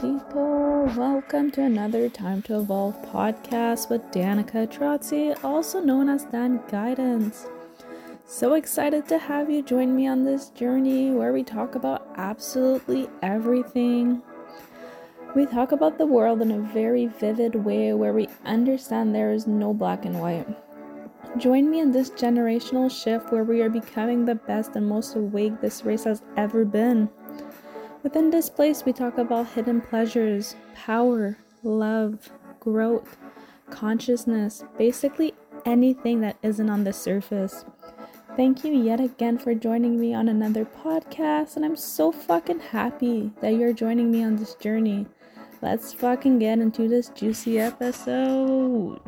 people? Welcome to another Time to Evolve podcast with Danica Trotzi, also known as Dan Guidance. So excited to have you join me on this journey where we talk about absolutely everything. We talk about the world in a very vivid way where we understand there is no black and white. Join me in this generational shift where we are becoming the best and most awake this race has ever been. Within this place, we talk about hidden pleasures, power, love, growth, consciousness, basically anything that isn't on the surface. Thank you yet again for joining me on another podcast, and I'm so fucking happy that you're joining me on this journey. Let's fucking get into this juicy episode.